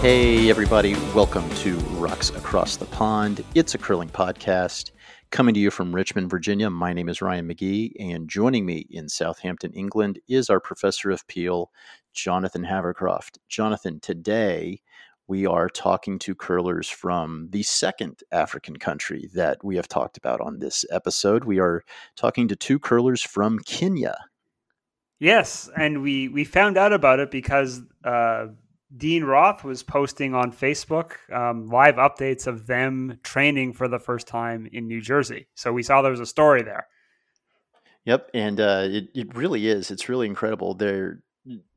Hey, everybody, welcome to Rocks Across the Pond. It's a curling podcast coming to you from Richmond, Virginia. My name is Ryan McGee, and joining me in Southampton, England, is our professor of Peel, Jonathan Havercroft. Jonathan, today we are talking to curlers from the second African country that we have talked about on this episode. We are talking to two curlers from Kenya. Yes, and we we found out about it because uh, Dean Roth was posting on Facebook um, live updates of them training for the first time in New Jersey. So we saw there was a story there. Yep, and uh, it it really is. It's really incredible. They're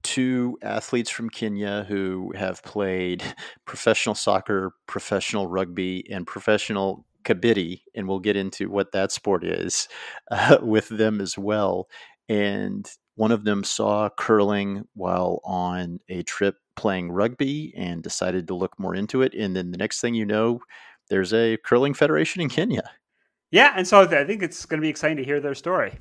two athletes from Kenya who have played professional soccer, professional rugby, and professional kabaddi, and we'll get into what that sport is uh, with them as well. And one of them saw curling while on a trip playing rugby and decided to look more into it. And then the next thing you know, there's a curling federation in Kenya. Yeah, and so I think it's going to be exciting to hear their story.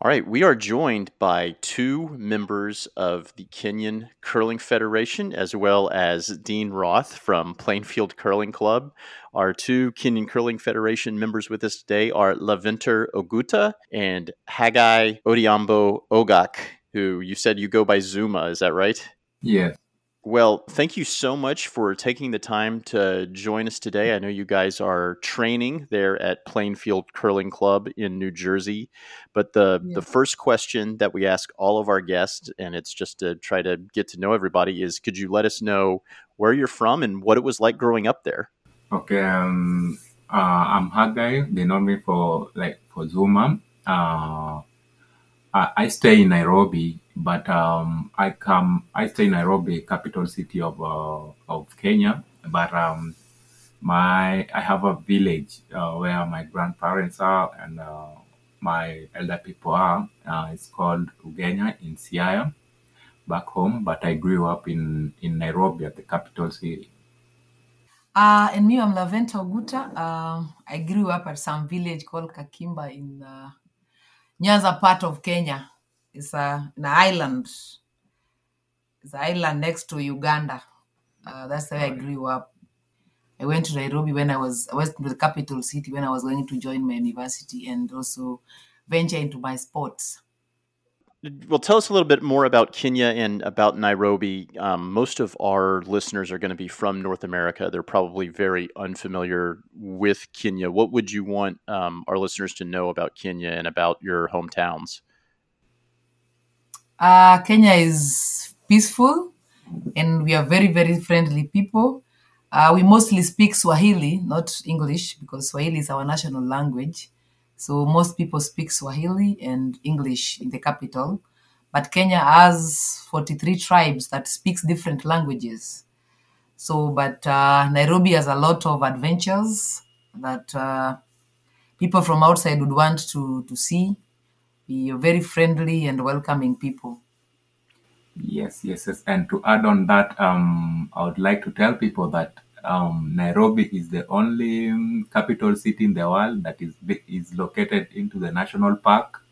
All right, we are joined by two members of the Kenyan Curling Federation, as well as Dean Roth from Plainfield Curling Club. Our two Kenyan Curling Federation members with us today are Laventer Oguta and Haggai Odhiambo Ogak, who you said you go by Zuma. Is that right? Yes. Well, thank you so much for taking the time to join us today. I know you guys are training there at Plainfield Curling Club in New Jersey. But the, the first question that we ask all of our guests, and it's just to try to get to know everybody, is could you let us know where you're from and what it was like growing up there? Okay. Um, uh, I'm Haggai. They know me for like for Zuma. Uh, I, I stay in Nairobi, but um, I come. I stay in Nairobi, capital city of uh, of Kenya. But um, my I have a village uh, where my grandparents are and uh, my elder people are. Uh, it's called Ugenya in Siaya, back home. But I grew up in in Nairobi at the capital city. Uh, and me, I'm Laventer Oguta. Uh, I grew up at some village called Kakimba in uh, Nyanza part of Kenya. It's a, an island. It's an island next to Uganda. Uh, that's where I grew up. I went to Nairobi when I was I went to the capital city when I was going to join my university and also venture into my sports. Well, tell us a little bit more about Kenya and about Nairobi. Um, most of our listeners are going to be from North America. They're probably very unfamiliar with Kenya. What would you want um, our listeners to know about Kenya and about your hometowns? Uh, Kenya is peaceful and we are very, very friendly people. Uh, we mostly speak Swahili, not English, because Swahili is our national language. So most people speak Swahili and English in the capital. But Kenya has 43 tribes that speaks different languages. So, but uh, Nairobi has a lot of adventures that uh, people from outside would want to, to see. We are very friendly and welcoming people. Yes, yes, yes. And to add on that, um, I would like to tell people that um, Nairobi is the only um, capital city in the world that is is located into the national park.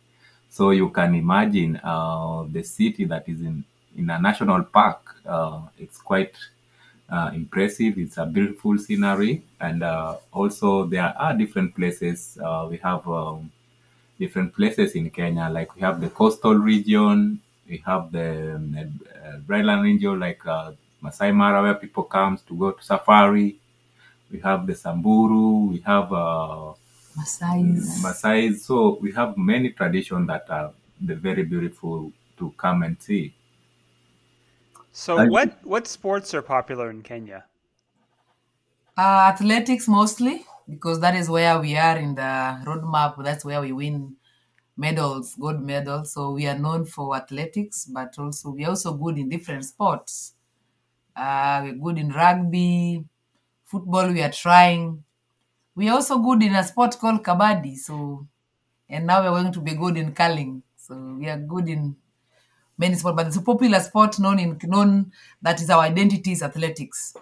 So you can imagine uh, the city that is in in a national park. Uh, it's quite uh, impressive. It's a beautiful scenery, and uh, also there are different places. Uh, we have um, different places in Kenya, like we have the coastal region. We have the um, uh, Brightland region, like uh, Masai Mara, where people comes to go to safari. We have the Samburu. We have uh, Masais. Masai. So we have many traditions that are the very beautiful to come and see. So, I- what what sports are popular in Kenya? Uh, athletics mostly, because that is where we are in the roadmap. That's where we win medals, gold medals. So we are known for athletics, but also we are also good in different sports. Uh, we're good in rugby, football. We are trying. We are also good in a sport called kabaddi. So, and now we're going to be good in curling. So we are good in many sports, but it's a popular sport known in known that is our identity is athletics.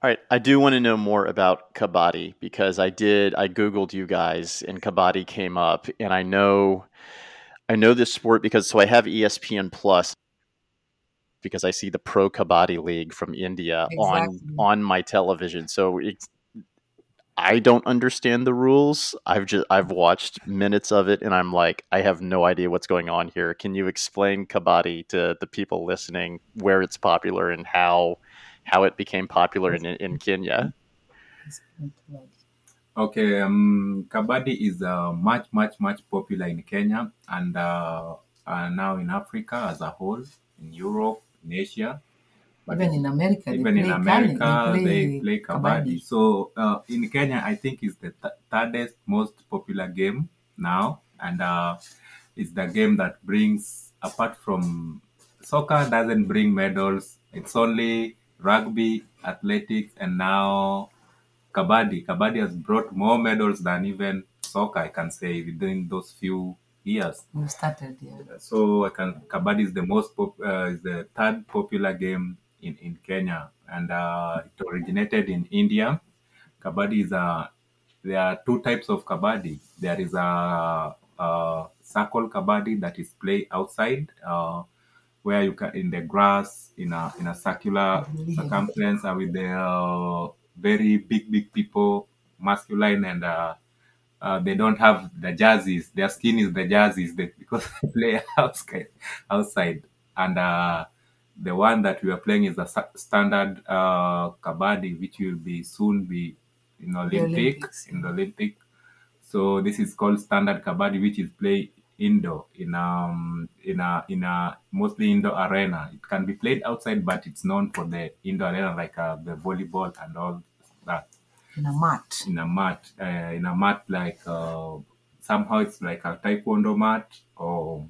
All right, I do want to know more about Kabaddi because I did I googled you guys and Kabaddi came up and I know I know this sport because so I have ESPN Plus because I see the Pro Kabaddi League from India Exactly. on on my television. So it's I don't understand the rules. I've just I've watched minutes of it and I'm like I have no idea what's going on here. Can you explain Kabaddi to the people listening where it's popular and how how it became popular in in Kenya? Okay, um, kabaddi is uh, much, much, much popular in Kenya and uh, uh, now in Africa as a whole, in Europe, in Asia. But Even in America, they even in play America, curling, they play kabaddi. kabaddi. So uh, in Kenya, I think it's the th- thirdest most popular game now, and uh, it's the game that brings, apart from soccer, doesn't bring medals. It's only rugby, athletics, and now kabaddi. Kabaddi has brought more medals than even soccer. I can say within those few years. We started, yeah. So I can kabaddi is the most pop, uh, is the third popular game in, in Kenya, and uh, it originated in India. Kabaddi is a there are two types of kabaddi. There is a, a circle kabaddi that is played outside, uh, where you can in the grass in a in a circular circumference and with the uh, very big big people, masculine and uh, they don't have the jerseys. Their skin is the jerseys because they play outside. outside. And uh, the one that we are playing is the standard uh, kabaddi, which will be soon be in Olympic Olympics. in the Olympic. So this is called standard kabaddi, which is played indoor in um in a in a mostly indoor arena. It can be played outside, but it's known for the indoor arena like uh, the volleyball and all In a mat. in a mat uh, in a mat like uh, somehow it's like a taekwondo mat or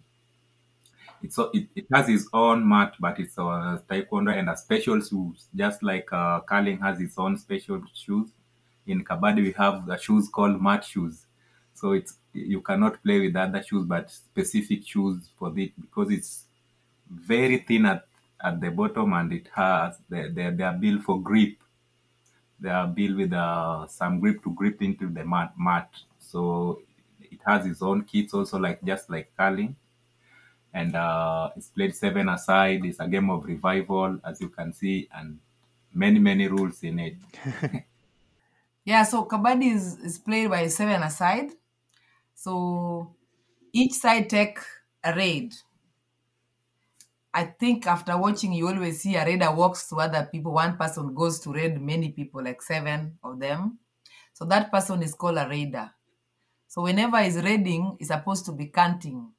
it's it, it has its own mat but it's a taekwondo and a special shoes just like uh, curling has its own special shoes. In kabaddi we have the shoes called mat shoes. So it's you cannot play with other shoes but specific shoes for it because it's very thin at, at the bottom and it has they, they, they are built for grip they are built with uh, some grip to grip into the mat, mat. So it has its own kits also, like just like curling. And uh, it's played seven aside. It's a game of revival, as you can see, and many many rules in it. Yeah, so kabaddi is, is played by seven aside. So each side take a raid. I think after watching, you always see a raider walks to other people. One person goes to raid many people, like seven of them. So that person is called a raider. So whenever he's raiding, he's supposed to be counting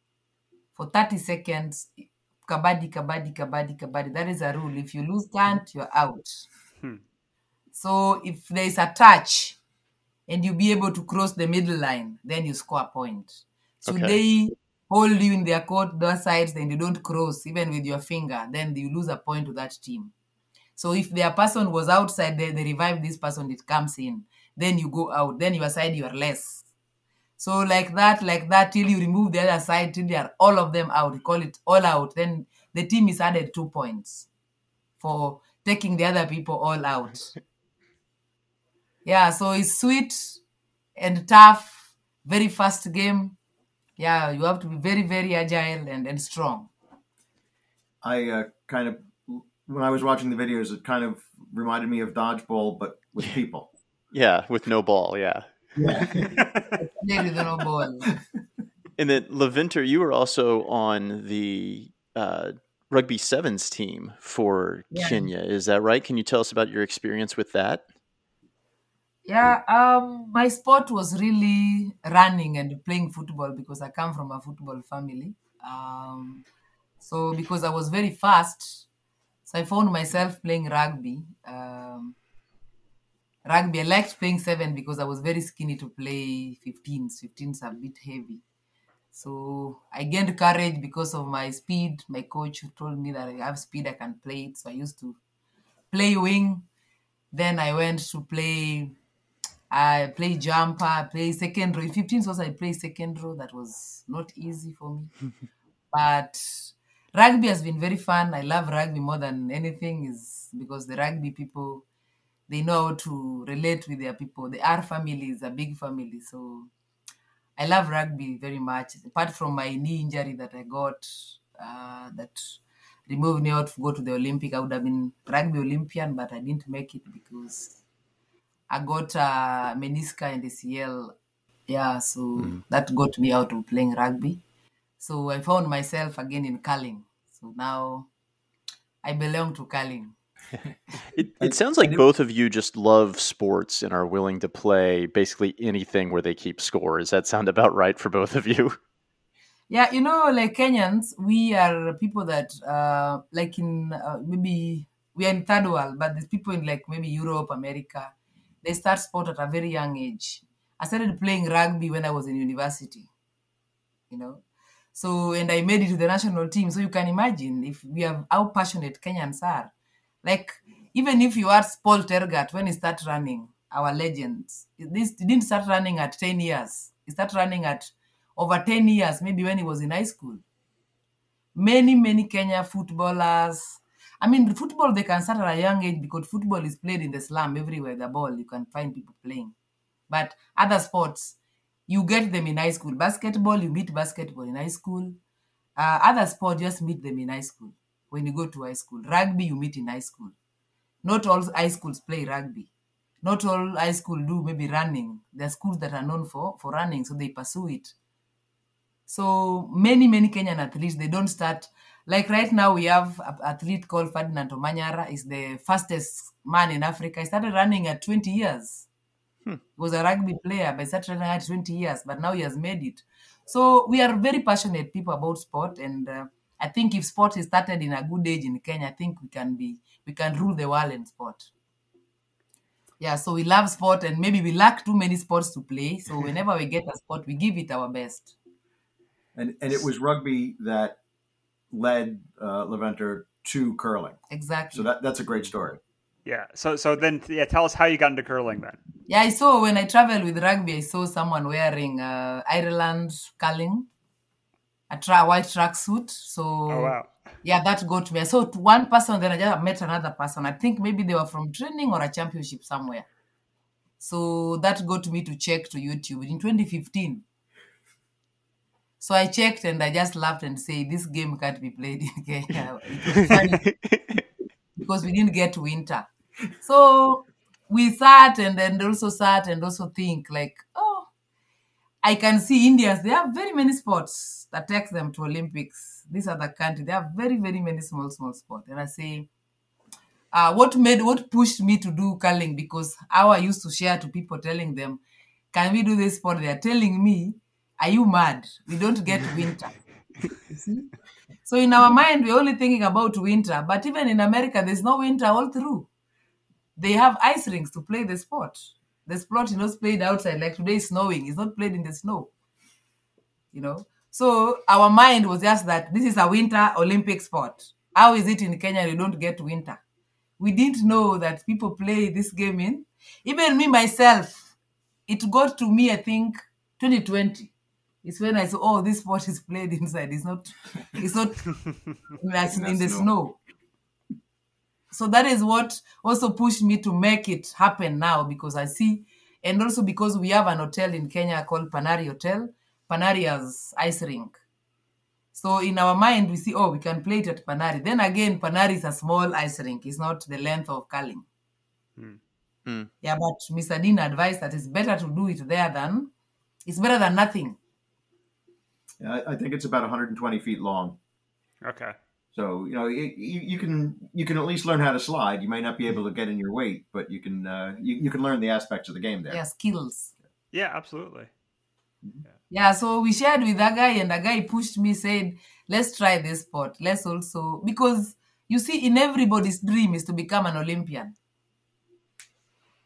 for 30 seconds. Kabaddi, kabaddi, kabaddi, kabaddi. That is a rule. If you lose count, you're out. Hmm. So if there is a touch and you be able to cross the middle line, then you score a point. Should Okay. Hold you in their court, their sides, then you don't cross even with your finger, then you lose a point to that team. So if their person was outside, they, they revive this person, it comes in. Then you go out. Then your side, you are less. So like that, like that, till you remove the other side, till they are all of them out. Call it all out. Then the team is added two points for taking the other people all out. Yeah, so it's sweet and tough, very fast game. Yeah, you have to be very, very agile and, and strong. I uh, kind of, when I was watching the videos, it kind of reminded me of dodgeball, but with people. Yeah, with no ball. Yeah. Play with no ball. And then Laventer, you were also on the uh, rugby sevens team for Yeah. Kenya. Is that right? Can you tell us about your experience with that? Yeah, um, my sport was really running and playing football because I come from a football family. Um, so because I was very fast, so I found myself playing rugby. Um, rugby, I liked playing seven because I was very skinny to play 15s. 15s are a bit heavy. So I gained courage because of my speed. My coach told me that I have speed, I can play it. So I used to play wing. Then I went to play. I play jumper, play second row. In 15 was I play second row. That was not easy for me. but rugby has been very fun. I love rugby more than anything is because the rugby people they know how to relate with their people. The R family is a big family, so I love rugby very much. Apart from my knee injury that I got, uh, that removed me out to go to the Olympic, I would have been rugby Olympian, but I didn't make it because I got uh, menisca and ACL. Yeah, so that got me out of playing rugby. So I found myself again in curling. So now I belong to curling. It, it sounds like both of you just love sports and are willing to play basically anything where they keep score. Does that sound about right for both of you? Yeah, you know, like Kenyans, we are people that, uh, like in uh, maybe we are in third world, but there's people in like maybe Europe, America, they start sport at a very young age. I started playing rugby when I was in university, you know. So, and I made it to the national team. So you can imagine if we have how passionate Kenyans are. Like, even if you ask Paul Tergat when he started running, our legends, this didn't start running at 10 years. He started running at over 10 years, maybe when he was in high school. Many, many Kenya footballers. I mean, football, they can start at a young age because football is played in the slum everywhere, the ball, you can find people playing. But other sports, you get them in high school. Basketball, you meet basketball in high school. Uh, other sport, just meet them in high school when you go to high school. Rugby, you meet in high school. Not all high schools play rugby. Not all high school do maybe running. There are schools that are known for, for running, so they pursue it. So many, many Kenyan athletes, they don't start. Like right now, we have an athlete called Ferdinand Omanyala, is the fastest man in Africa. He started running at 20 years. He was a rugby player, but he started running at 20 years, but now he has made it. So we are very passionate people about sport, and uh, I think if sport is started in a good age in Kenya, I think we can be we can rule the world in sport. Yeah, so we love sport, and maybe we lack too many sports to play. So whenever we get a sport, we give it our best. And and it was rugby that led uh, Laventer to curling. Exactly. So that that's a great story. Yeah. So so then yeah, tell us how you got into curling then. Yeah, I saw when I traveled with rugby, I saw someone wearing uh, Ireland curling, a tra- white tracksuit. So Oh wow. yeah, that got me. I saw one person, then I just met another person. I think maybe they were from training or a championship somewhere. So that got me to check to YouTube in 2015. So I checked and I just laughed and said, "This game can't be played in Kenya." It was funny because we didn't get winter. So we sat and then also sat and also think like, oh, I can see Indians. They have very many sports that takes them to Olympics. These are the country. They have very very many small small sports. And I say, uh, what made what pushed me to do curling because how I used to share to people telling them, can we do this sport? They are telling me, are you mad? We don't get winter. So in our mind, we're only thinking about winter. But even in America, there's no winter all through. They have ice rinks to play the sport. The sport is not played outside. Like today, snowing. It's not played in the snow. You know. So our mind was just that this is a winter Olympic sport. How is it in Kenya? You don't get winter. We didn't know that people play this game in. Even me myself, it got to me. I think 2020. It's when I saw, oh, this sport is played inside. It's not. It's not like in the snow. snow. So that is what also pushed me to make it happen now because I see, and also because we have an hotel in Kenya called Panari Hotel. Panari has ice rink. So in our mind, we see, oh, we can play it at Panari. Then again, Panari is a small ice rink. It's not the length of curling. Hmm. Yeah, but Mr. Dean advised that it's better to do it there than it's better than nothing. Yeah, I, I think it's about 120 feet long. Okay. So you know it, you, you can you can at least learn how to slide. You may not be able to get in your weight, but you can uh, you, you can learn the aspects of the game there. Yeah, skills. Yeah, absolutely. Yeah, so we shared with that guy, and the guy pushed me, said, "Let's try this sport. Let's also because you see, in everybody's dream is to become an Olympian."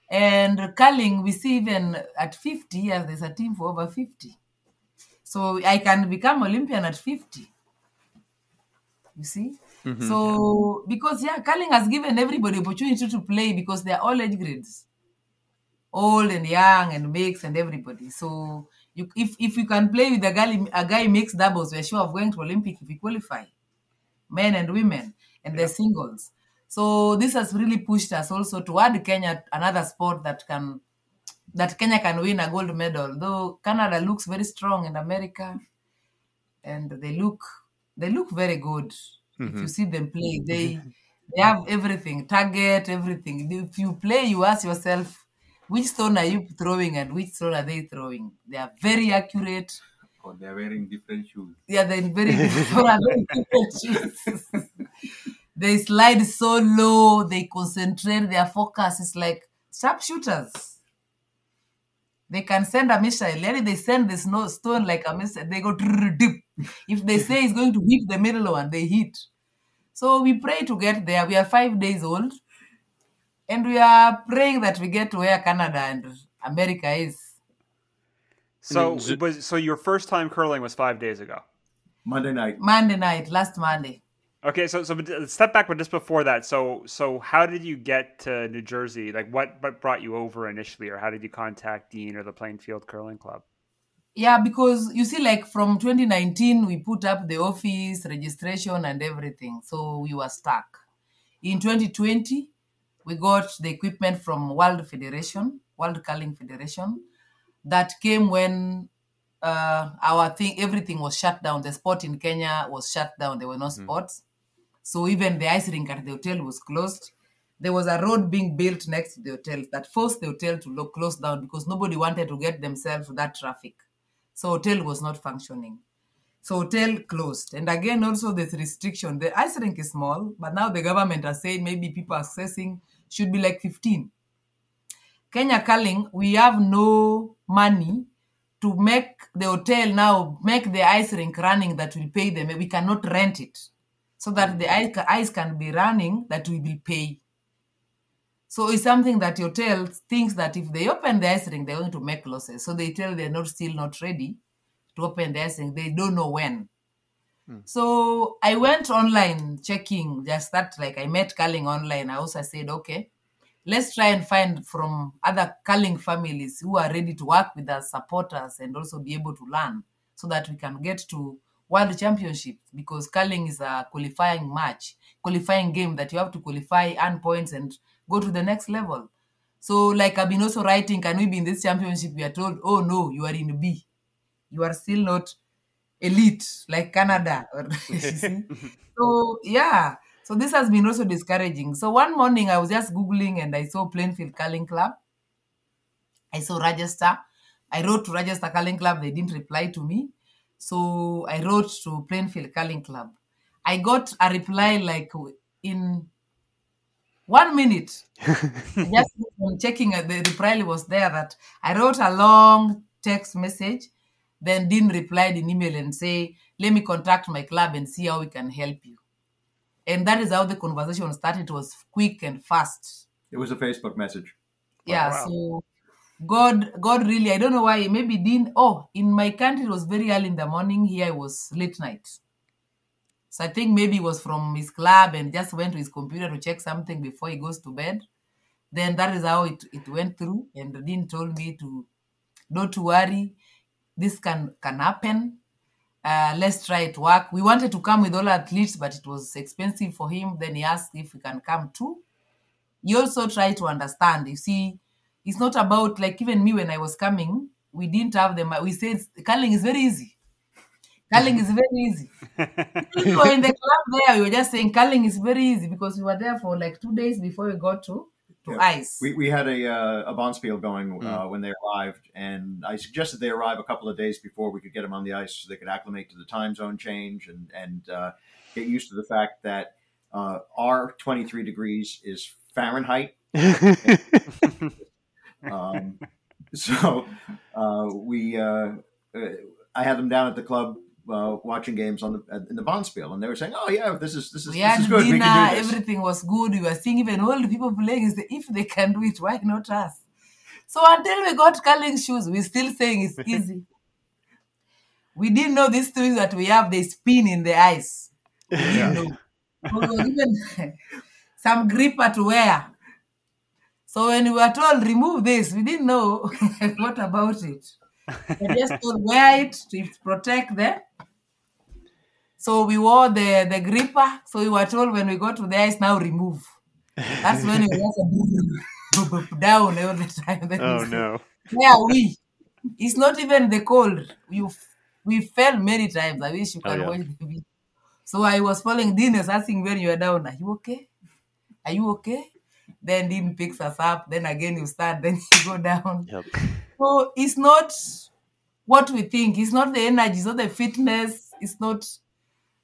And curling, we see even at 50 years, there's a team for over 50. So I can become Olympian at 50. You see? Mhm. So because yeah, curling has given everybody opportunity to play because they are all age grades, old and young and mixed and everybody. So you, if if you can play with a guy a guy mixed doubles, we're sure of going to Olympic if we qualify, men and women and the singles. So this has really pushed us also to add Kenya another sport that can that Kenya can win a gold medal. Though Canada looks very strong in America, and they look they look very good. If you mm-hmm. see them play, they mm-hmm. they have everything, target, everything. If you play, you ask yourself, which stone are you throwing and which stone are they throwing? They are very accurate. Oh, or they're wearing different shoes. Yeah, they're very different. very different shoes. they slide so low, they concentrate, their focus is like sharpshooters. They can send a missile. Let they send the snow stone like a missile. They go dip. If they say it's going to hit the middle one, they hit. So we pray to get there. We are five days old, and we are praying that we get to where Canada and America is. So, was so your first time curling was five days ago. Monday night. Monday night, last Monday. Okay, so so uh, step back, but just before that, so so how did you get to New Jersey? Like, what what brought you over initially, or how did you contact Dean or the Plainfield Curling Club? Yeah, because you see, like from 2019, we put up the office registration and everything. So we were stuck. In 2020, we got the equipment from World Federation, World Curling Federation, that came when uh, our thing, everything was shut down. The sport in Kenya was shut down. There were no sports. So even the ice rink at the hotel was closed. There was a road being built next to the hotel that forced the hotel to lo- close down because nobody wanted to get themselves that traffic. So hotel was not functioning. So hotel closed. And again, also this restriction. The ice rink is small, but now the government has said maybe people accessing should be like 15. Kenya Curling, we have no money to make the hotel now make the ice rink running that will pay them. We cannot rent it so that the ice, ice can be running that we will pay. So it's something that your hotel thinks that if they open the ice rink, they're going to make losses. So they tell they're not still not ready to open the ice rink. They don't know when. Hmm. So I went online checking just that like I met curling online. I also said, okay, let's try and find from other curling families who are ready to work with us, support us, and also be able to learn so that we can get to world championship because curling is a qualifying match, qualifying game that you have to qualify, earn points, and go to the next level. So, like I've been also writing, can we be in this championship? We are told, oh no, you are in B. You are still not elite like Canada. So yeah. So this has been also discouraging. So one morning I was just Googling and I saw Plainfield Curling Club. I saw register. I wrote to register Curling Club. They didn't reply to me. So I wrote to Plainfield Curling Club. I got a reply like in one minute. just from checking uh, the reply was there that I wrote a long text message, then Dean replied in email and say, let me contact my club and see how we can help you. And that is how the conversation started. It was quick and fast. It was a Facebook message. Yeah, wow. so God God really I don't know why maybe Dean oh in my country it was very early in the morning here it was late night. So I think maybe it was from his club and just went to his computer to check something before he goes to bed. Then that is how it, it went through and Dean told me to not to worry this can can happen. Uh, let's try it work. We wanted to come with all athletes but it was expensive for him. Then he asked if we can come too. He also tried to understand. You see it's not about like even me when i was coming we didn't have them we said curling is very easy curling is very easy we were in the club there we were just saying curling is very easy because we were there for like two days before we got to to Yeah. ice We, we had a uh, a bonspiel going uh, when they arrived, and I suggested they arrive a couple of days before we could get them on the ice so they could acclimate to the time zone change and and uh, get used to the fact that uh, our 23 degrees is Fahrenheit. Um, so uh, we uh, uh, I had them down at the club uh, watching games on the in the bonspiel, and they were saying, "Oh yeah, this is this is, we this had is good. dinner, we can do this." everything was good. We were seeing even old people playing. Is if they can do it, why not us? So until we got curling shoes, we're still saying it's easy. we didn't know these things that we have, they spin in the ice. We didn't know. So we were given some gripper to wear. So when we were told remove this, we didn't know what about it. We just told wear it to protect the. So we wore the the gripper. So we were told when we go to the ice now remove. That's when we just down all the time. Then Oh no. Where are we? It's not even the cold. You we fell many times. I wish you Oh, can yeah. watch the video. So I was following Dean is asking when you are down. Are you okay? Are you okay? Then Dean picks us up. Then again you start. Then you go down. Yep. So it's not what we think. It's not the energy. It's not the fitness. It's not.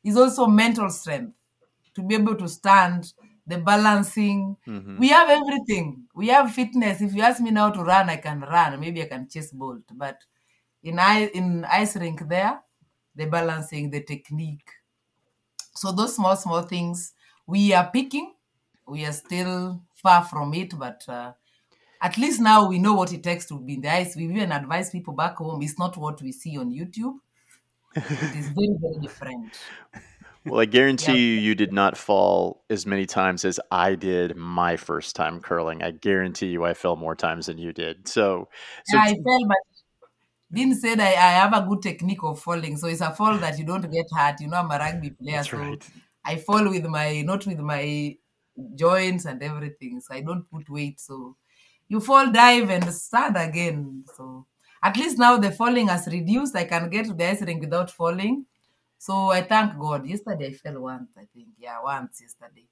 It's also mental strength to be able to stand. The balancing. Mhm. We have everything. We have fitness. If you ask me now to run, I can run. Maybe I can chase Bolt. But in ice, in ice rink there, the balancing, the technique. So those small small things we are picking. We are still far from it, but uh, at least now we know what it takes to be in the ice. We even advise people back home. It's not what we see on YouTube. It is very very different. Well, I guarantee Yeah. you, you did not fall as many times as I did my first time curling. I guarantee you, I fell more times than you did. So, so Yeah, I fell, but Dean said I, I have a good technique of falling. So it's a fall that you don't get hurt. You know, I'm a rugby player, That's so right. I fall with my not with my joints and everything. So I don't put weight. So you fall, dive, and start again. So at least now the falling has reduced. I can get to the ice rink without falling. So I thank God. Yesterday I fell once, I think. Yeah, once yesterday.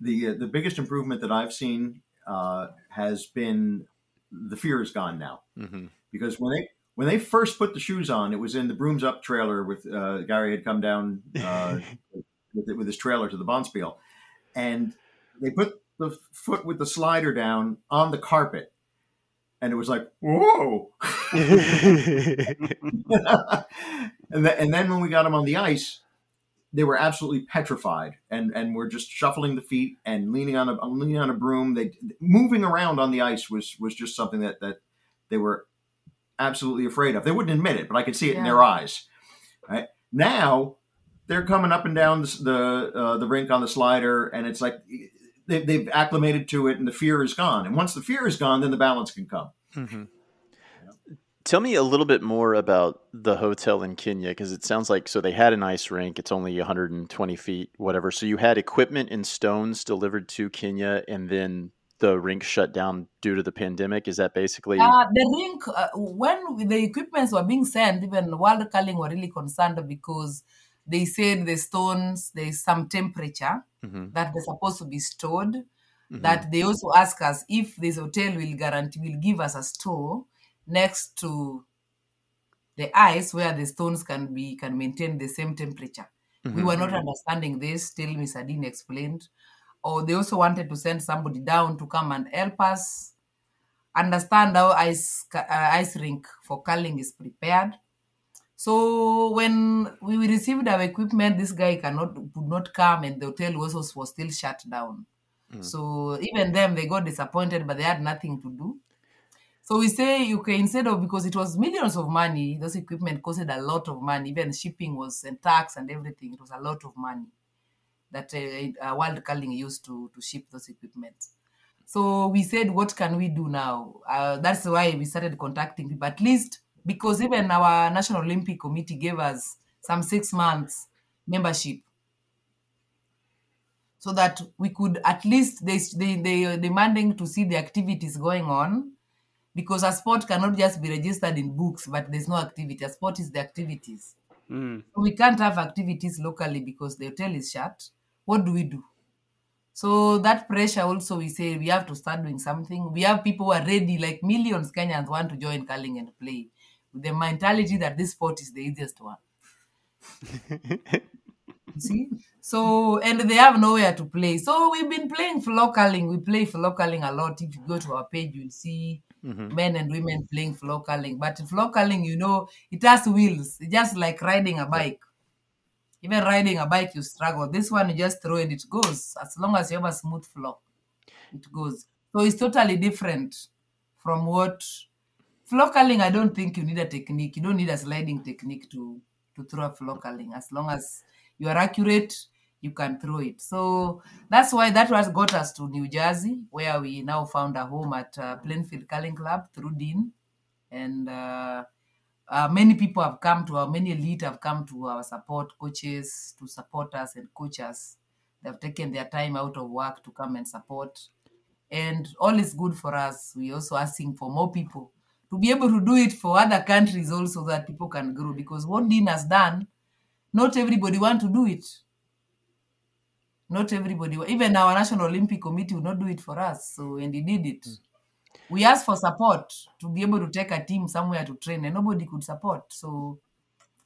The uh, the biggest improvement that I've seen uh, has been the fear is gone now Mhm. because when they when they first put the shoes on, it was in the brooms up trailer with uh, Gary had come down uh, with with his trailer to the Bonspiel, and they put the foot with the slider down on the carpet, and it was like whoa. and, then, and then when we got them on the ice, they were absolutely petrified, and and were just shuffling the feet and leaning on a leaning on a broom. They moving around on the ice was was just something that that they were absolutely afraid of. They wouldn't admit it, but I could see it in their eyes. Right now, they're coming up and down the the, uh, the rink on the slider, and it's like they, they've acclimated to it, and the fear is gone. And once the fear is gone, then the balance can come. Mhm. Tell me a little bit more about the hotel in Kenya because it sounds like so they had an ice rink. It's only 120 feet, whatever. So you had equipment and stones delivered to Kenya, and then the rink shut down due to the pandemic. Is that basically? Uh, the rink, uh, when the equipments were being sent, even World Curling were really concerned because they said the stones, there's some temperature Mhm, that they're supposed to be stored. mhm. That they also ask us if this hotel will guarantee, will give us a store next to the ice where the stones can be, can maintain the same temperature. We Mhm. were not understanding this till Mr. Dean explained. Or they also wanted to send somebody down to come and help us understand how ice uh, ice rink for curling is prepared. So when we received our equipment, this guy cannot could not come, and the hotel was also was still shut down. Mm. So even them, they got disappointed, but they had nothing to do. So we say, okay, instead of because it was millions of money, those equipment costed a lot of money. Even shipping was and tax and everything. It was a lot of money that uh, uh, World Curling used to to ship those equipment. So we said, what can we do now? Uh, that's why we started contacting people. At least because even our National Olympic Committee gave us some six months membership. So that we could at least they they they are demanding to see the activities going on. Because a sport cannot just be registered in books but there's no activity. A sport is the activities. Mm. we can't have activities locally because the hotel is shut. What do we do? So that pressure also we say we have to start doing something. We have people who are ready like millions kenyans want to join curling and play the mentality that this sport is the easiest one. See? So and they have nowhere to play. So we've been playing floor curling we play floor curling a lot. If you go to our page you'll see Mhm. men and women playing floor curling but floor curling you know it has wheels. It's just like riding a bike. Even riding a bike you struggle. This one you just throw and it goes. As long as you have a smooth floor it goes. So it's totally different from what floor curling i don't think you need a technique you don't need a sliding technique to to throw a floor curling as long as you are accurate you can throw it. So that's why that was got us to New Jersey, where we now found a home at uh, Plainfield Curling Club through Dean, and uh, uh, many people have come to our many elite have come to our support coaches to support us and coach us. They've taken their time out of work to come and support, and all is good for us. We also asking for more people to be able to do it for other countries also that people can grow because what Dean has done, not everybody want to do it not everybody, even our National Olympic Committee will not do it for us. So, and he did it. Mm. We asked for support to be able to take a team somewhere to train, and nobody could support. So,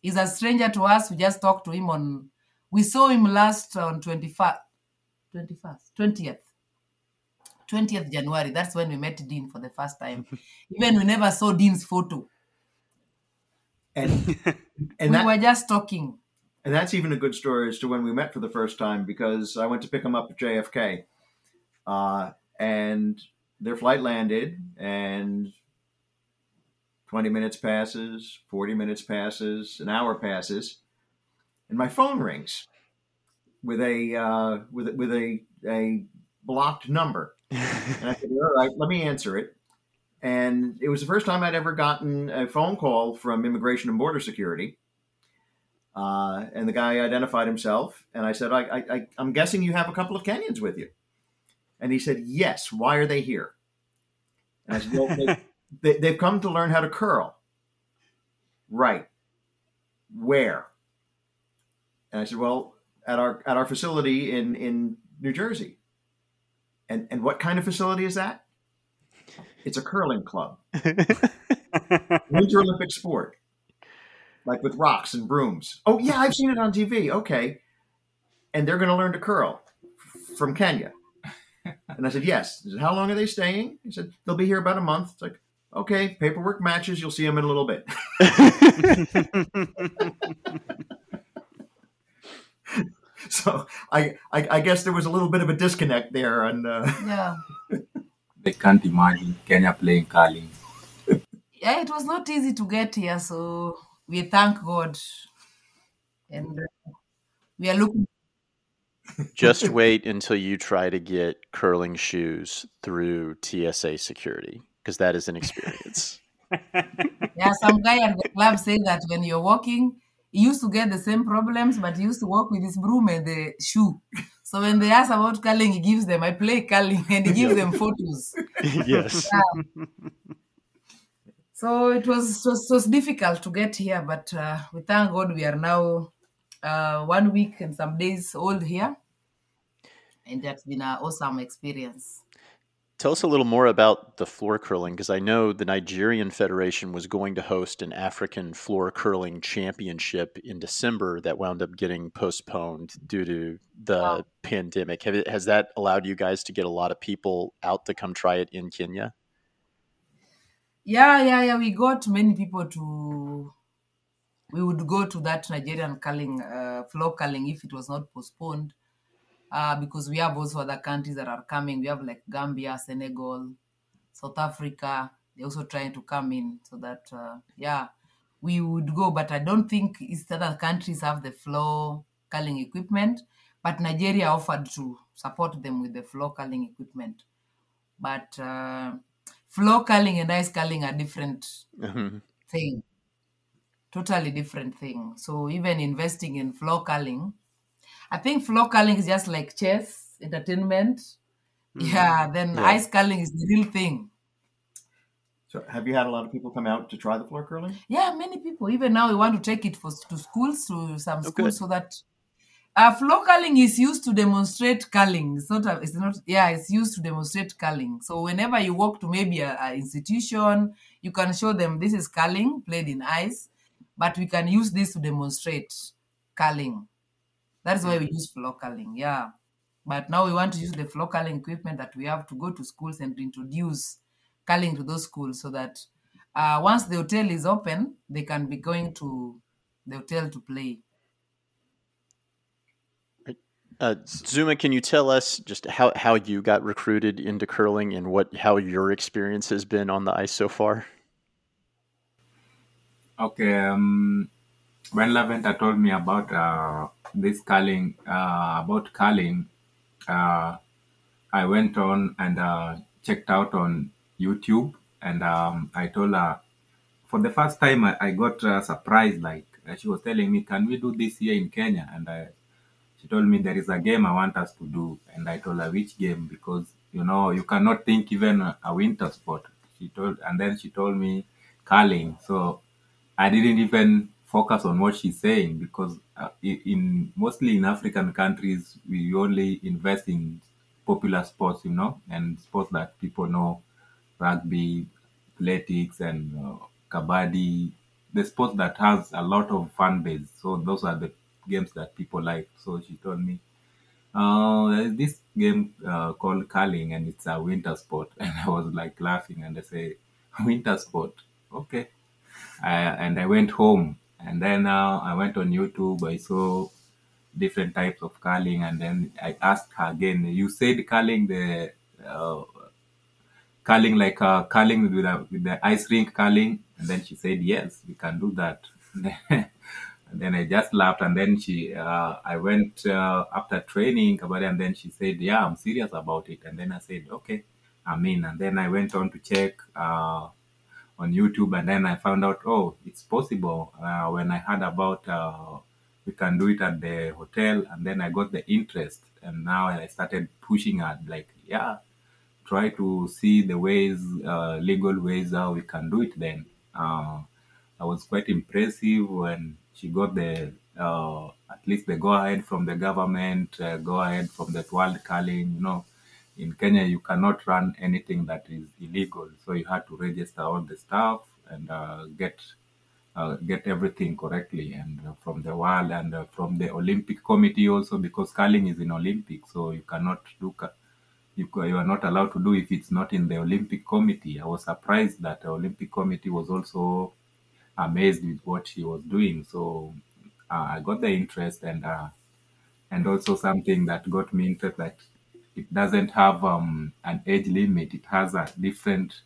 he's a stranger to us. We just talked to him on, we saw him last on 21st, 21st, 20th. 20th January. That's when we met Dean for the first time. Even we never saw Dean's photo. And, and we that, were just talking and that's even a good story as to when we met for the first time because I went to pick them up at JFK, uh, and their flight landed, and twenty minutes passes, forty minutes passes, an hour passes, and my phone rings with a uh, with with a a blocked number, and I said, "All right, let me answer it." And it was the first time I'd ever gotten a phone call from Immigration and Border Security uh, and the guy identified himself, and I said, I, I, I'm guessing you have a couple of Kenyans with you. And he said, Yes. Why are they here? And I said, Well, they, they, they've come to learn how to curl. Right. Where? And I said, Well, at our at our facility in in New Jersey. And and what kind of facility is that? It's a curling club. Winter Olympic sport like with rocks and brooms. Oh yeah, I've seen it on TV. Okay, and they're going to learn to curl from Kenya. And I said, yes. Said, How long are they staying? He said, they'll be here about a month. It's like, okay, paperwork matches. You'll see them in a little bit. so I, I, I guess there was a little bit of a disconnect there. And uh... yeah, they can't imagine Kenya playing curling. Yeah, it was not easy to get here. So we thank God, and uh, we are looking. Just wait until you try to get curling shoes through TSA security, because that is an experience. yeah, some guy at the club said that when you're walking, he used to get the same problems, but he used to walk with his broom and the shoe. So when they ask about curling, he gives them. I play curling, and he gives them photos. yes. Yeah. So it was, it was, it was difficult to get here, but uh, we thank God we are now uh, one week and some days old here. And that's been an awesome experience. Tell us a little more about the floor curling because I know the Nigerian Federation was going to host an African floor curling championship in December that wound up getting postponed due to the wow. pandemic. Have has that allowed you guys to get a lot of people out to come try it in Kenya? Yeah, yeah, yeah. We got many people to. We would go to that Nigerian curling, uh, floor curling if it was not postponed, uh, because we have also other countries that are coming. We have like Gambia, Senegal, South Africa. They're also trying to come in, so that uh, yeah, we would go. But I don't think East other countries have the floor curling equipment. But Nigeria offered to support them with the floor curling equipment. But uh, floor curling and ice curling are different mm-hmm. thing totally different thing so even investing in floor curling i think floor curling is just like chess entertainment mm-hmm. yeah then yeah. ice curling is the real thing so have you had a lot of people come out to try the floor curling yeah many people even now we want to take it for to schools to some schools so that uh, floor curling is used to demonstrate curling. It's not, a, it's not, yeah, it's used to demonstrate curling. So whenever you walk to maybe a, institution, you can show them this is curling played in ice, but we can use this to demonstrate curling. That is why we use floor curling, yeah. But now we want to use the floor curling equipment that we have to go to schools and introduce curling to those schools so that uh, once the hotel is open, they can be going to the hotel to play. Uh, Zuma, can you tell us just how, how you got recruited into curling and what how your experience has been on the ice so far? Okay, um, when Laventer told me about uh, this curling uh, about curling, uh, I went on and uh, checked out on YouTube, and um, I told her for the first time I, I got uh, surprised. Like uh, she was telling me, "Can we do this here in Kenya?" And I, she told me there is a game I want us to do, and I told her which game because you know you cannot think even a, a winter sport. She told, and then she told me curling. So I didn't even focus on what she's saying because uh, in, mostly in African countries we only invest in popular sports, you know, and sports that people know, rugby, athletics, and uh, kabaddi, the sports that has a lot of fan base. So those are the games that people like. So she told me, uh, this game uh, called curling, and it's a winter sport. And I was like laughing, and I say, winter sport, okay. I, and I went home, and then uh, I went on YouTube. I saw different types of curling, and then I asked her again. You said curling the uh, curling like uh, curling with, a, with the ice rink curling, and then she said yes, we can do that. and then I just laughed, and then she, uh, I went uh, after training about it, and then she said, yeah, I'm serious about it, and then I said, okay, I'm in, and then I went on to check uh, on YouTube, and then I found out, oh, it's possible. Uh, when I heard about uh, we can do it at the hotel, and then I got the interest, and now I started pushing her, like, yeah, try to see the ways, uh, legal ways how we can do it. Then uh, I was quite impressive when she got the uh, at least the go ahead from the government, uh, go ahead from the world curling, you know in Kenya, you cannot run anything that is illegal. So you had to register all the stuff and uh, get uh, get everything correctly, and uh, from the world and uh, from the Olympic Committee also, because curling is in Olympics, so you cannot do. You, you are not allowed to do if it's not in the Olympic Committee. I was surprised that the Olympic Committee was also amazed with what she was doing. So uh, I got the interest and uh, and also something that got me interested that it doesn't have um, an age limit. It has a different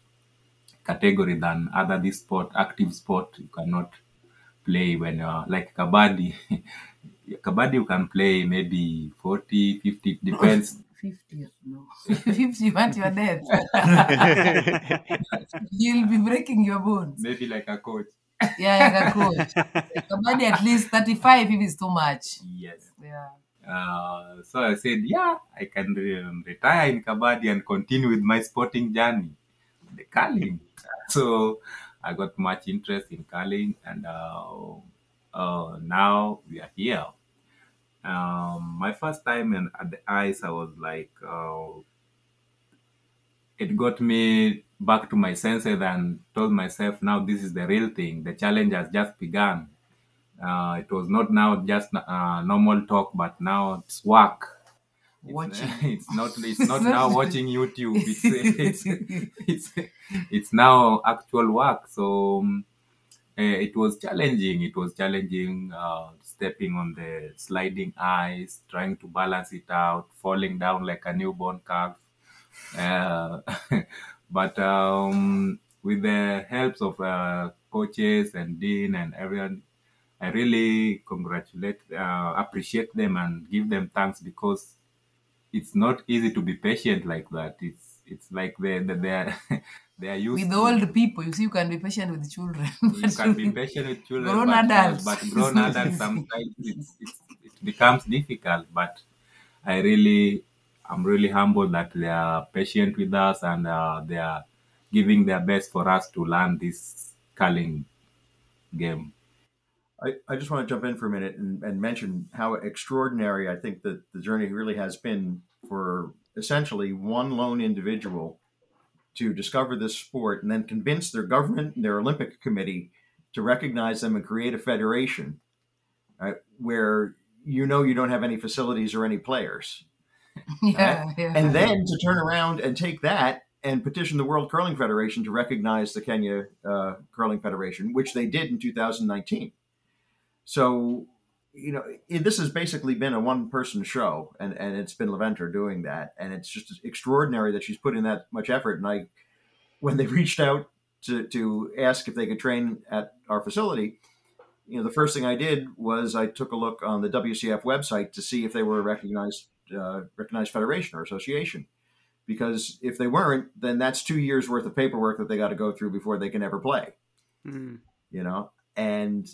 category than other this sport, active sport. You cannot play when you're like kabaddi. kabaddi you can play maybe 40, 50, depends. 50, no. 50, you want your death. You'll be breaking your bones. Maybe like a coach. Yeah, like a coach. Kabaddi at least 35 if it's too much. Yes. Yeah. Uh, so I said, yeah, I can re- retire in Kabaddi and continue with my sporting journey, the curling. So I got much interest in curling, and uh, uh, now we are here. Um, my first time in, at the ice, I was like, uh, it got me back to my senses and told myself, now this is the real thing. The challenge has just begun. Uh, it was not now just uh, normal talk, but now it's work. It's, Watching. it's not. It's not now watching YouTube. It's it's it's, it's now actual work. So um, uh, it was challenging. It was challenging. Uh, stepping on the sliding ice, trying to balance it out, falling down like a newborn calf. Uh, but um, with the helps of uh, coaches and dean and everyone, I really congratulate, uh, appreciate them, and give them thanks because it's not easy to be patient like that. It's it's like they they they are, they are used With to- old people, you see, you can be patient with children. you can be patient with children, Grown but, adults. but grown adults sometimes it's, it's, it becomes difficult. But I really, I'm really humbled that they are patient with us and uh, they are giving their best for us to learn this curling game. I, I just want to jump in for a minute and, and mention how extraordinary I think that the journey really has been for essentially one lone individual to discover this sport and then convince their government and their Olympic committee to recognize them and create a federation right, where you know you don't have any facilities or any players. yeah, yeah. And then to turn around and take that and petition the World Curling Federation to recognize the Kenya uh, Curling Federation, which they did in 2019. So, you know, it, this has basically been a one person show, and, and it's been Laventer doing that. And it's just extraordinary that she's put in that much effort. And I, when they reached out to, to ask if they could train at our facility, you know, the first thing I did was I took a look on the WCF website to see if they were a recognized uh, recognized federation or association. Because if they weren't, then that's two years worth of paperwork that they got to go through before they can ever play. Mm. You know, and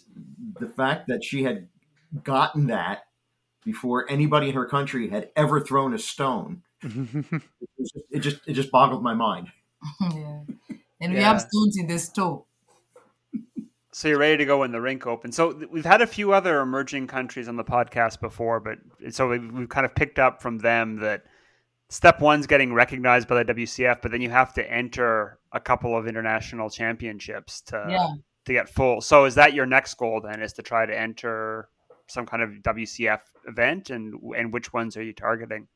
the fact that she had gotten that before anybody in her country had ever thrown a stone, mm-hmm. it, just, it just it just boggled my mind. yeah. And we have stones in the store. So you're ready to go when the rink opens. So we've had a few other emerging countries on the podcast before, but so we've, we've kind of picked up from them that step one's getting recognized by the WCF, but then you have to enter a couple of international championships to yeah. To get full. So is that your next goal then? Is to try to enter some kind of WCF event, and and which ones are you targeting?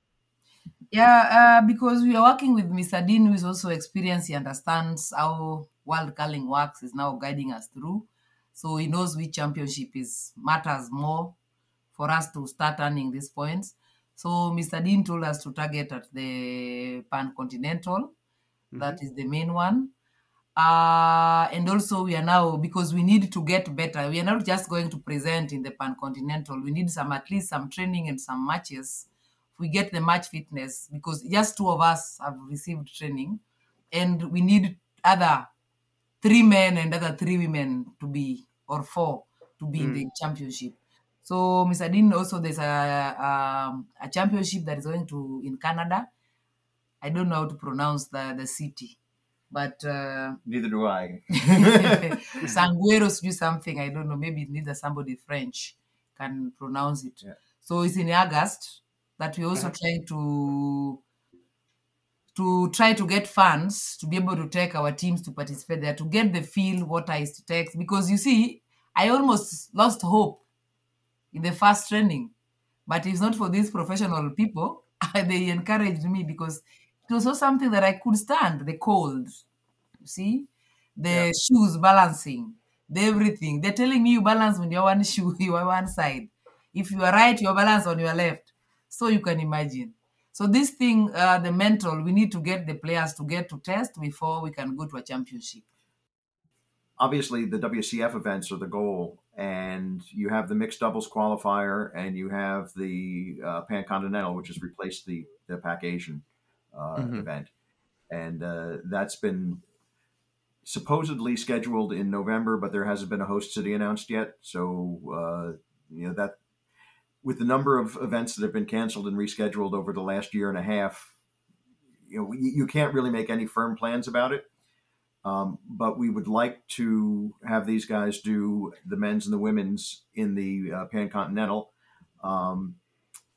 Yeah, uh, because we are working with Mr. Dean, who is also experienced. He understands how world curling works. Is now guiding us through, so he knows which championship is matters more for us to start earning these points. So Mr. Dean told us to target at the Pan Continental. That is the main one. Uh, and also we are now because we need to get better. We are not just going to present in the Pan Continental. We need some at least some training and some matches. We get the match fitness because just two of us have received training and we need other three men and other three women to be or four to be in the championship. So mr dean also there's a, um, a championship that is going to in canada. I don't know how to pronounce the, the city but uh, Neither do I. Sangueros do something. I don't know. Maybe neither somebody French can pronounce it. Yeah. So it's in August that we also trying to to try to get funds to be able to take our teams to participate there to get the feel what I used to take because you see I almost lost hope in the first training but it's not for these professional people they encouraged me because it was also something that I could stand the cold you see? The shoes balancing the everything. They're telling me you balance when you're one shoe you are one side. If you are right you balance on your left. So you can imagine. So this thing uh, the mental we need to get the players to get to test before we can go to a championship. Obviously the WCF events are the goal, and you have the mixed doubles qualifier, and you have the uh, Pan Continental, which has replaced the the Pac Asian uh, Mhm. event, and uh, that's been supposedly scheduled in November, but there hasn't been a host city announced yet. So uh, you know that with the number of events that have been canceled and rescheduled over the last year and a half, you know you, you can't really make any firm plans about it. Um, but we would like to have these guys do the men's and the women's in the uh, Pan Continental. Um,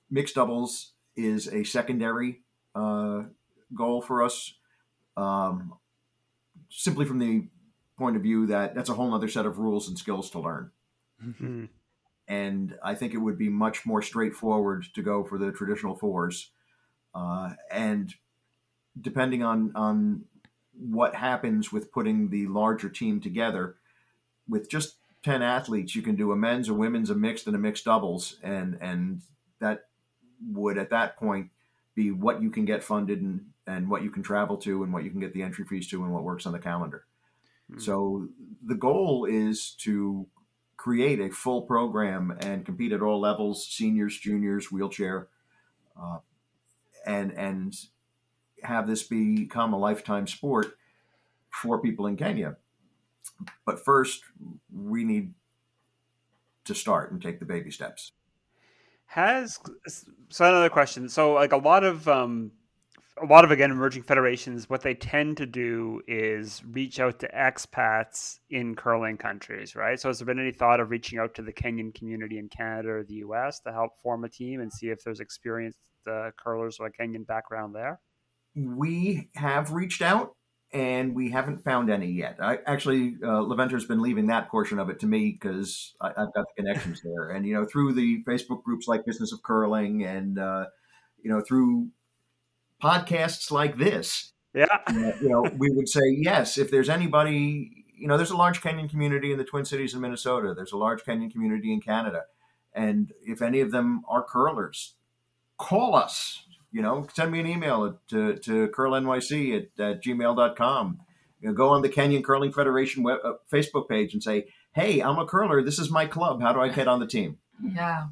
mixed doubles is a secondary uh, goal for us, um, simply from the point of view that that's a whole other set of rules and skills to learn. Mhm. And I think it would be much more straightforward to go for the traditional fours. Uh, and depending on, on what happens with putting the larger team together, with just 10 athletes, you can do a men's, a women's, a mixed, and a mixed doubles. And, and that would, at that point, be what you can get funded and, and what you can travel to and what you can get the entry fees to and what works on the calendar. So the goal is to create a full program and compete at all levels seniors juniors wheelchair uh, and and have this become a lifetime sport for people in kenya. But first we need to start and take the baby steps Has so another question. So like a lot of um, a lot of again emerging federations, what they tend to do is reach out to expats in curling countries, right? So has there been any thought of reaching out to the Kenyan community in Canada or the U.S. to help form a team and see if there's experienced uh, curlers with a Kenyan background there? we have reached out and we haven't found any yet. I actually, uh, Laventer's been leaving that portion of it to me because I've got the connections there. And, you know, through the Facebook groups like Business of Curling and, uh, you know, through podcasts like this, Yeah. you know, we would say, yes, if there's anybody, you know, there's a large Kenyan community in the Twin Cities of Minnesota, there's a large Kenyan community in Canada. And if any of them are curlers, call us, you know, send me an email at, to, to curlnyc at, at gmail.com You know, go on the Kenyan Curling Federation web, uh, Facebook page and say, "Hey, I'm a curler. This is my club. How do I get on the team?" Yeah.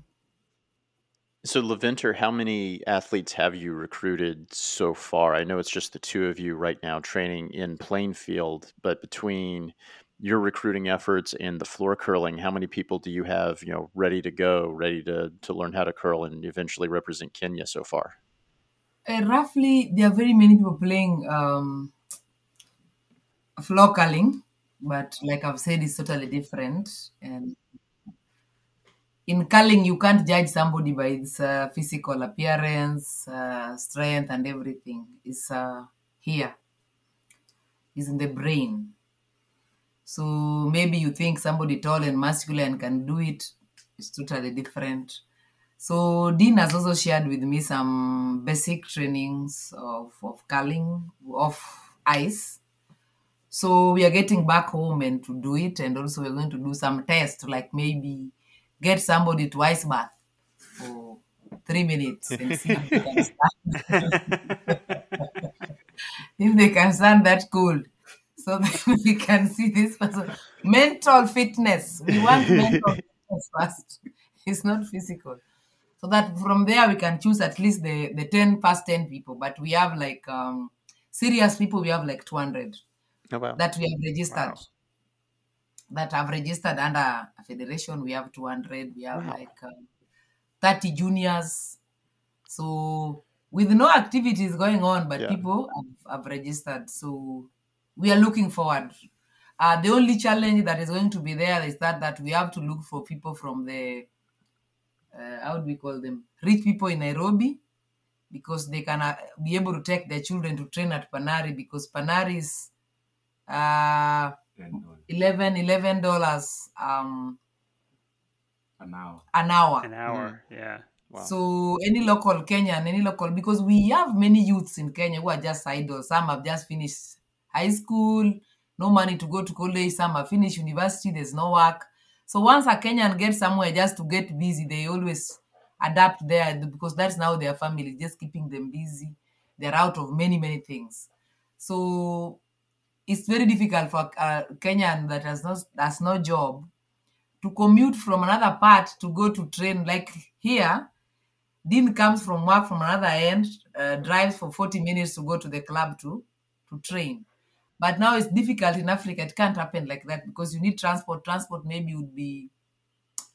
So, Laventer, how many athletes have you recruited so far? I know it's just the two of you right now training in Plainfield, but between your recruiting efforts and the floor curling, how many people do you have, you know, ready to go, ready to to learn how to curl and eventually represent Kenya so far? Uh, roughly, there are very many people playing um, floor curling, but like I've said, it's totally different. And in curling, you can't judge somebody by its uh, physical appearance, uh, strength, and everything. It's uh, here, it's in the brain. So maybe you think somebody tall and masculine can do it. It's totally different. So Dean has also shared with me some basic trainings of, of curling of ice. So we are getting back home and to do it, and also we're going to do some tests, like maybe get somebody to ice bath for three minutes and see if they can stand, if they can stand that cold. So that we can see this person. Mental fitness. We want mental fitness first. It's not physical. So that from there we can choose at least the, the 10 past 10 people. But we have like um, serious people, we have like 200 Oh wow! that we have registered. That have registered under a federation, we have 200. We have Wow. like um, 30 juniors. So with no activities going on, but Yeah. people have, have registered. So we are looking forward. Uh, the only challenge that is going to be there is that that we have to look for people from the uh, how do we call them rich people in Nairobi because they can uh, be able to take their children to train at Panari because Panari is uh, $10 11 11 dollars um, an hour. an hour. An hour, yeah. Wow. So any local Kenyan, any local, because we have many youths in Kenya who are just idle. Some have just finished high school, no money to go to college. Some have finished university, there's no work. So once a Kenyan gets somewhere just to get busy, they always adapt there because that's now their family, just keeping them busy. They're out of many, many things. So it's very difficult for a Kenyan that has no, has no job to commute from another part to go to train. Like here, Dean comes from work from another end, uh, drives for 40 minutes to go to the club to, to train. But now it's difficult in Africa. It can't happen like that because you need transport. Transport maybe would be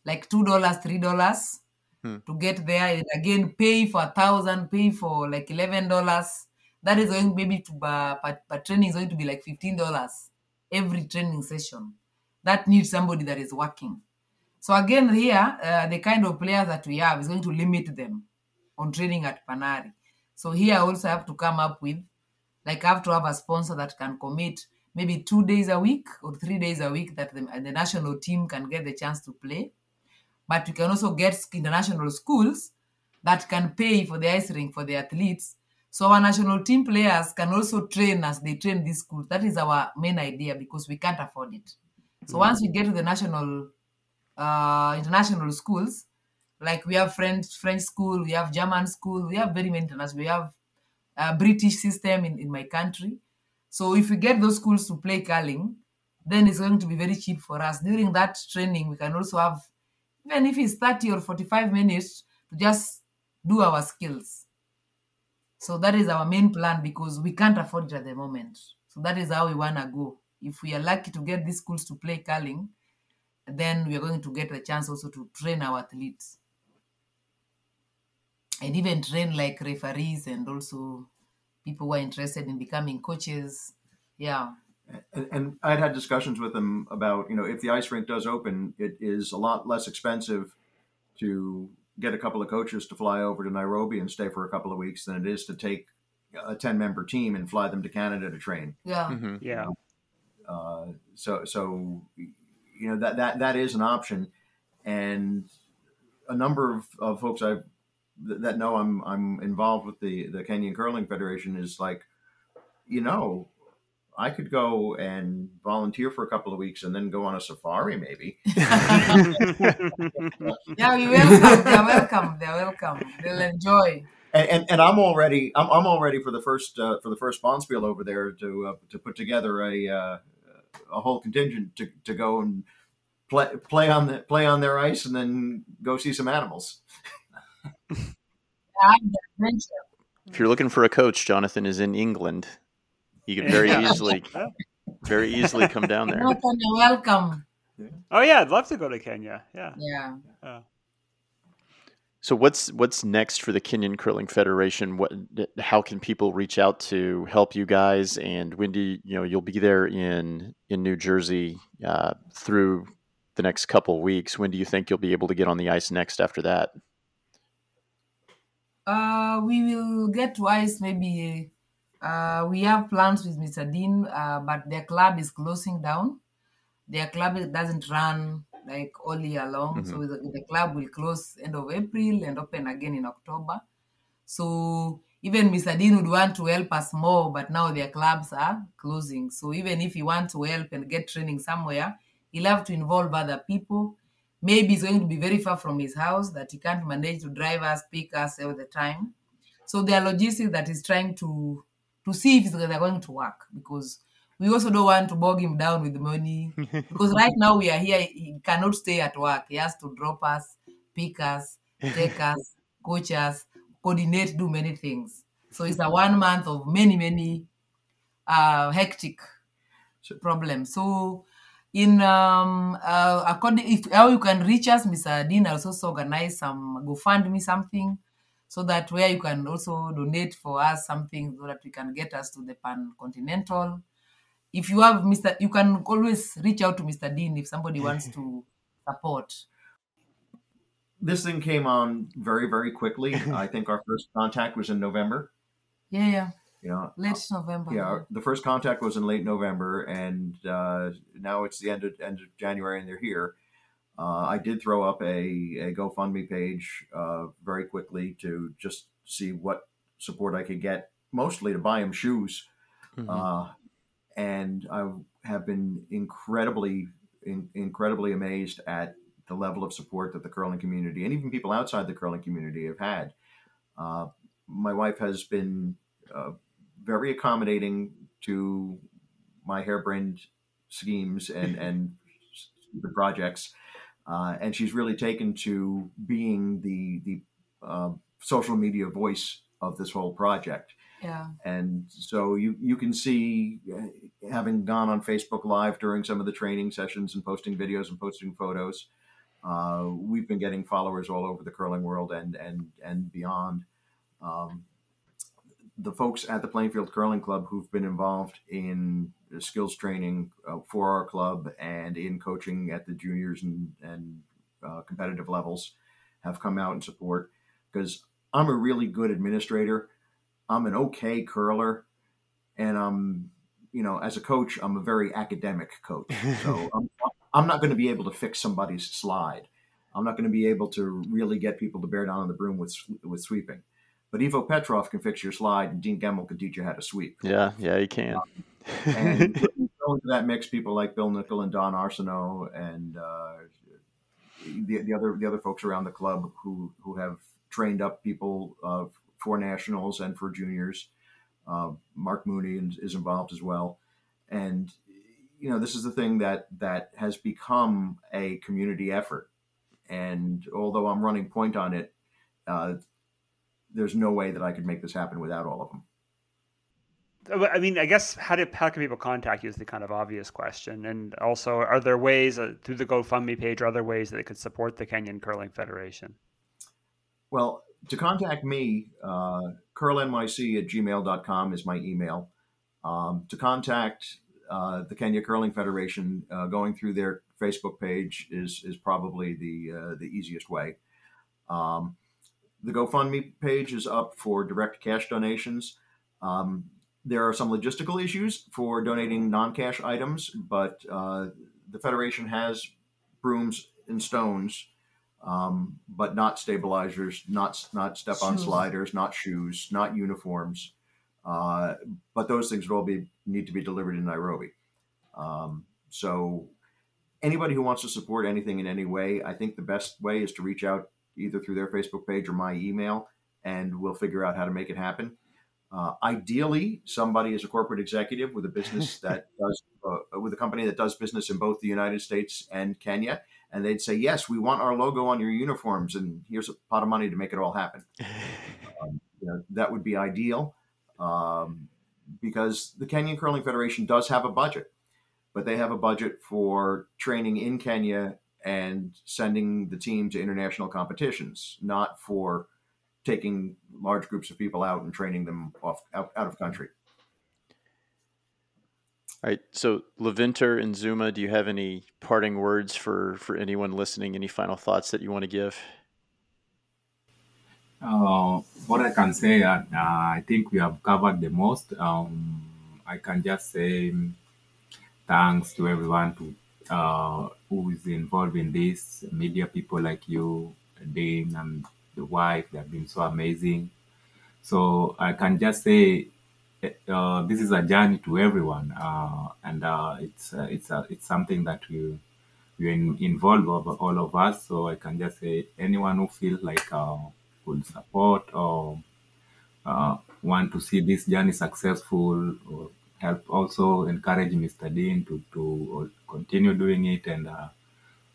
like $2, $3 Hmm. to get there. And again, pay for a thousand, pay for like $11. That is going maybe to, uh, per, per training is going to be like $15 every training session. That needs somebody that is working. So again, here uh, the kind of players that we have is going to limit them on training at Panari. So here I also have to come up with, like, I have to have a sponsor that can commit maybe two days a week or three days a week that the, the national team can get the chance to play. But we can also get international schools that can pay for the ice rink for the athletes. So our national team players can also train as they train these schools. That is our main idea because we can't afford it. So once we get to the national, uh, international schools, like we have French French school, we have German school, we have very many international. We have a British system in, in my country. So if we get those schools to play curling, then it's going to be very cheap for us. During that training, we can also have, even if it's 30 or 45 minutes, to just do our skills. So that is our main plan because we can't afford it at the moment. So that is how we want to go. If we are lucky to get these schools to play curling, then we are going to get the chance also to train our athletes and even train like referees and also people who are interested in becoming coaches. Yeah. And, and I'd had discussions with them about, you know, if the ice rink does open, it is a lot less expensive to get a couple of coaches to fly over to Nairobi and stay for a couple of weeks than it is to take a 10 member team and fly them to Canada to train. Yeah. hmm Yeah. Uh, so, so, you know, that, that, that is an option. And a number of, of folks I've, that know I'm, I'm involved with the, the Kenyan Curling Federation is like, you know, I could go and volunteer for a couple of weeks and then go on a safari, maybe. Yeah, we welcome. They're welcome. They're welcome. They'll enjoy. and, and, and I'm already I'm, I'm all ready for the first uh, for the first Bonspiel over there to uh, to put together a uh, a whole contingent to, to go and play play on the play on their ice and then go see some animals. if you're looking for a coach, Jonathan is in England. You can very easily very easily come down there. Jonathan, you're welcome. Oh yeah, I'd love to go to Kenya. Yeah. Yeah. Uh, So what's what's next for the Kenyan Curling Federation? What how can people reach out to help you guys? And when do you, you know you'll be there in in New Jersey uh, through the next couple weeks? When do you think you'll be able to get on the ice next after that? Uh, we will get ice maybe. Uh, we have plans with Mr. Dean, uh, but their club is closing down. Their club doesn't run like all year long, so the, the club will close end of April and open again in October. So even Mr. Dean would want to help us more, but now their clubs are closing. So even if he wants to help and get training somewhere, he'll have to involve other people. Maybe it's going to be very far from his house that he can't manage to drive us, pick us all the time. So there are logistics that he's trying to to see if they're going to work because we also don't want to bog him down with money. Because right now we are here he cannot stay at work. He has to drop us pick us take us coach us coordinate do many things. So it's a one month of many many uh hectic problems. So in um uh, according if how you can reach us mr dean has also organize some gofundme something so that where you can also donate for us something so that we can get us to the pan continental if you have Mr. You can always reach out to Mr. Dean if somebody wants to support. This thing came on very very quickly. I think our first contact was in November. Yeah, yeah. You know, Late November. yeah, the first contact was in late November, and uh, now it's the end of end of January, and they're here. Uh, I did throw up a, a GoFundMe page uh, very quickly to just see what support I could get, mostly to buy him shoes. Uh, and I have been incredibly, in, incredibly amazed at the level of support that the curling community and even people outside the curling community have had. Uh, my wife has been uh, very accommodating to my harebrained schemes and and the projects, uh, and she's really taken to being the the uh, social media voice of this whole project. Yeah. And so you you can see, uh, having gone on Facebook Live during some of the training sessions and posting videos and posting photos, uh, we've been getting followers all over the curling world and and and beyond. Um, the folks at the Plainfield Curling Club who've been involved in skills training uh, for our club and in coaching at the juniors and and uh, competitive levels have come out in support because I'm a really good administrator. I'm an okay curler, and I'm, you know, as a coach, I'm a very academic coach. So I'm, I'm not going to be able to fix somebody's slide. I'm not going to be able to really get people to bear down on the broom with with sweeping. But Ivo Petrov can fix your slide, and Dean Gemmell can teach you how to sweep. Yeah, yeah, he can. And into that mix people like Bill Nickel and Don Arsenault and uh, the, the other the other folks around the club who who have trained up people uh, for nationals and for juniors. Uh, Mark Mooney is, is involved as well, and you know this is the thing that that has become a community effort. And although I'm running point on it, uh, there's no way that I could make this happen without all of them. I mean, I guess how do how can people contact you is the kind of obvious question, and also are there ways uh, through the GoFundMe page or other ways that they could support the Kenyan Curling Federation? Well, to contact me, uh, curlnyc at gmail.com is my email. Um, to contact uh, the Kenya Curling Federation, uh, going through their Facebook page is is probably the uh, the easiest way. Um, the GoFundMe page is up for direct cash donations. Um, there are some logistical issues for donating non-cash items, but uh, the federation has brooms and stones um, but not stabilizers, not not step-on Shoes. sliders, not shoes, not uniforms. Uh, but those things would all be need to be delivered in Nairobi. Um, so anybody who wants to support anything in any way, I think the best way is to reach out either through their Facebook page or my email, and we'll figure out how to make it happen. Uh, ideally, somebody is a corporate executive with a business that does uh, with a company that does business in both the United States and Kenya, and they'd say, "Yes, we want our logo on your uniforms, and here's a pot of money to make it all happen." um, you know, that would be ideal, um, because the Kenyan Curling Federation does have a budget, but they have a budget for training in Kenya and sending the team to international competitions, not for taking large groups of people out and training them off out, out of country. All right. So Laventer and Zuma, do you have any parting words for for anyone listening? Any final thoughts that you want to give? Uh, what I can say, uh, I think we have covered the most. Um, I can just say thanks to everyone to uh, who is involved in this, media people like you, Dean, and the wife. They have been so amazing. So I can just say uh, this is a journey to everyone, uh, and uh, it's uh, it's uh, it's something that we we involve all of us. So I can just say anyone who feels like uh, support or want to see this journey successful or help also encourage Mr. Dean to to continue doing it and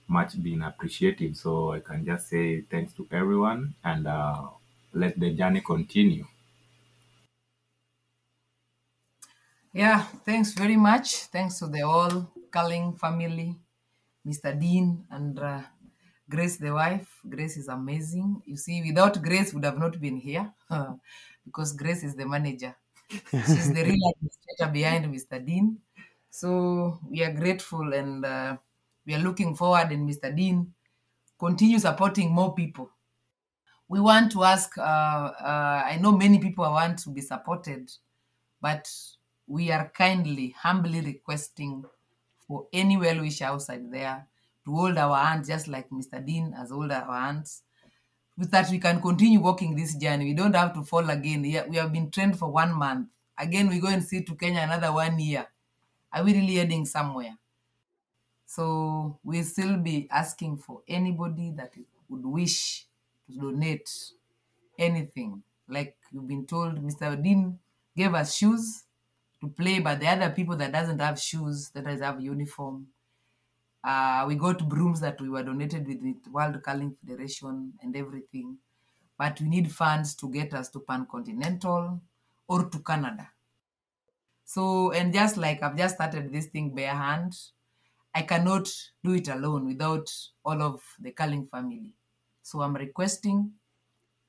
much being appreciated. So I can just say thanks to everyone and uh, let the journey continue. Yeah, thanks very much. Thanks to the whole Curling family, Mr. Dean and uh, Grace, the wife. Grace is amazing. You see, without Grace, would have not been here because Grace is the manager. She's the real administrator behind Mr. Dean. So we are grateful and uh, we are looking forward and Mr. Dean continue supporting more people. We want to ask, uh, uh, I know many people want to be supported, but we are kindly, humbly requesting for any well wisher outside there to hold our hands, just like Mr. Dean has held our hands, that we can continue walking this journey. We don't have to fall again. We have been trained for one month. Again, we go and see to Kenya another one year. Are we really heading somewhere? So we'll still be asking for anybody that would wish to donate anything. Like you've been told, Mr. Dean gave us shoes to play, but the other people that doesn't have shoes, that doesn't have uniform, uh, we got brooms that we were donated with the World Curling Federation and everything. But we need funds to get us to Pan Continental or to Canada. So, and just like I've just started this thing bare hand, I cannot do it alone without all of the Curling family. So I'm requesting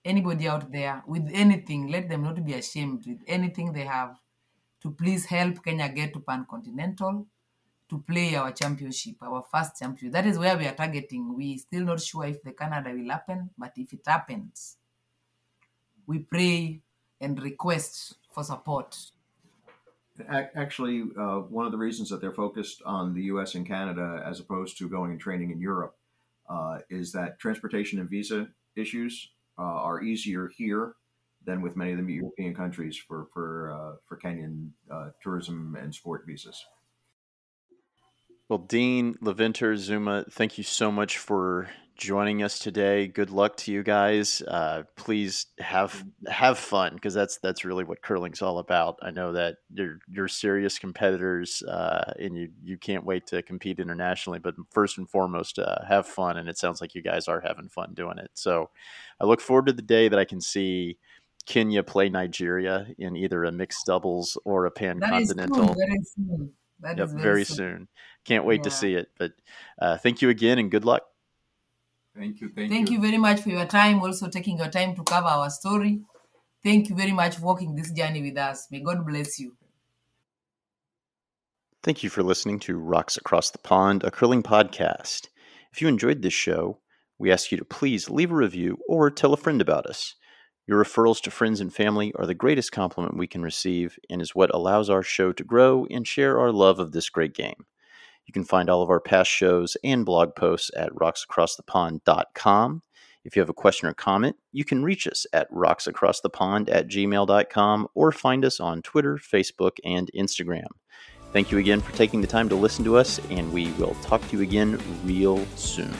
anybody out there with anything, let them not be ashamed with anything they have to please help Kenya get to Pan Continental to play our championship, our first championship. That is where we are targeting. We still not sure if the Canada will happen, but if it happens, we pray and request for support Actually, uh, one of the reasons that they're focused on the U.S. and Canada as opposed to going and training in Europe uh, is that transportation and visa issues uh, are easier here than with many of the European countries for for uh, for Kenyan uh, tourism and sport visas. Well, Dean Laventer Zuma, thank you so much for joining us today. Good luck to you guys. Uh, please have have fun because that's that's really what curling's all about. I know that you're you're serious competitors uh, and you you can't wait to compete internationally. But first and foremost, uh, have fun, and it sounds like you guys are having fun doing it. So I look forward to the day that I can see. Kenya play Nigeria in either a mixed doubles or a pan continental. Very soon. That yep, very, very soon. soon. Can't wait yeah. to see it. But uh, thank you again and good luck. Thank you. Thank, thank you. you very much for your time, also taking your time to cover our story. Thank you very much for walking this journey with us. May God bless you. Thank you for listening to Rocks Across the Pond, a curling podcast. If you enjoyed this show, we ask you to please leave a review or tell a friend about us. Your referrals to friends and family are the greatest compliment we can receive and is what allows our show to grow and share our love of this great game. You can find all of our past shows and blog posts at rocksacrossthepond.com. If you have a question or comment, you can reach us at rocksacrossthepond at gmail.com or find us on Twitter, Facebook, and Instagram. Thank you again for taking the time to listen to us, and we will talk to you again real soon.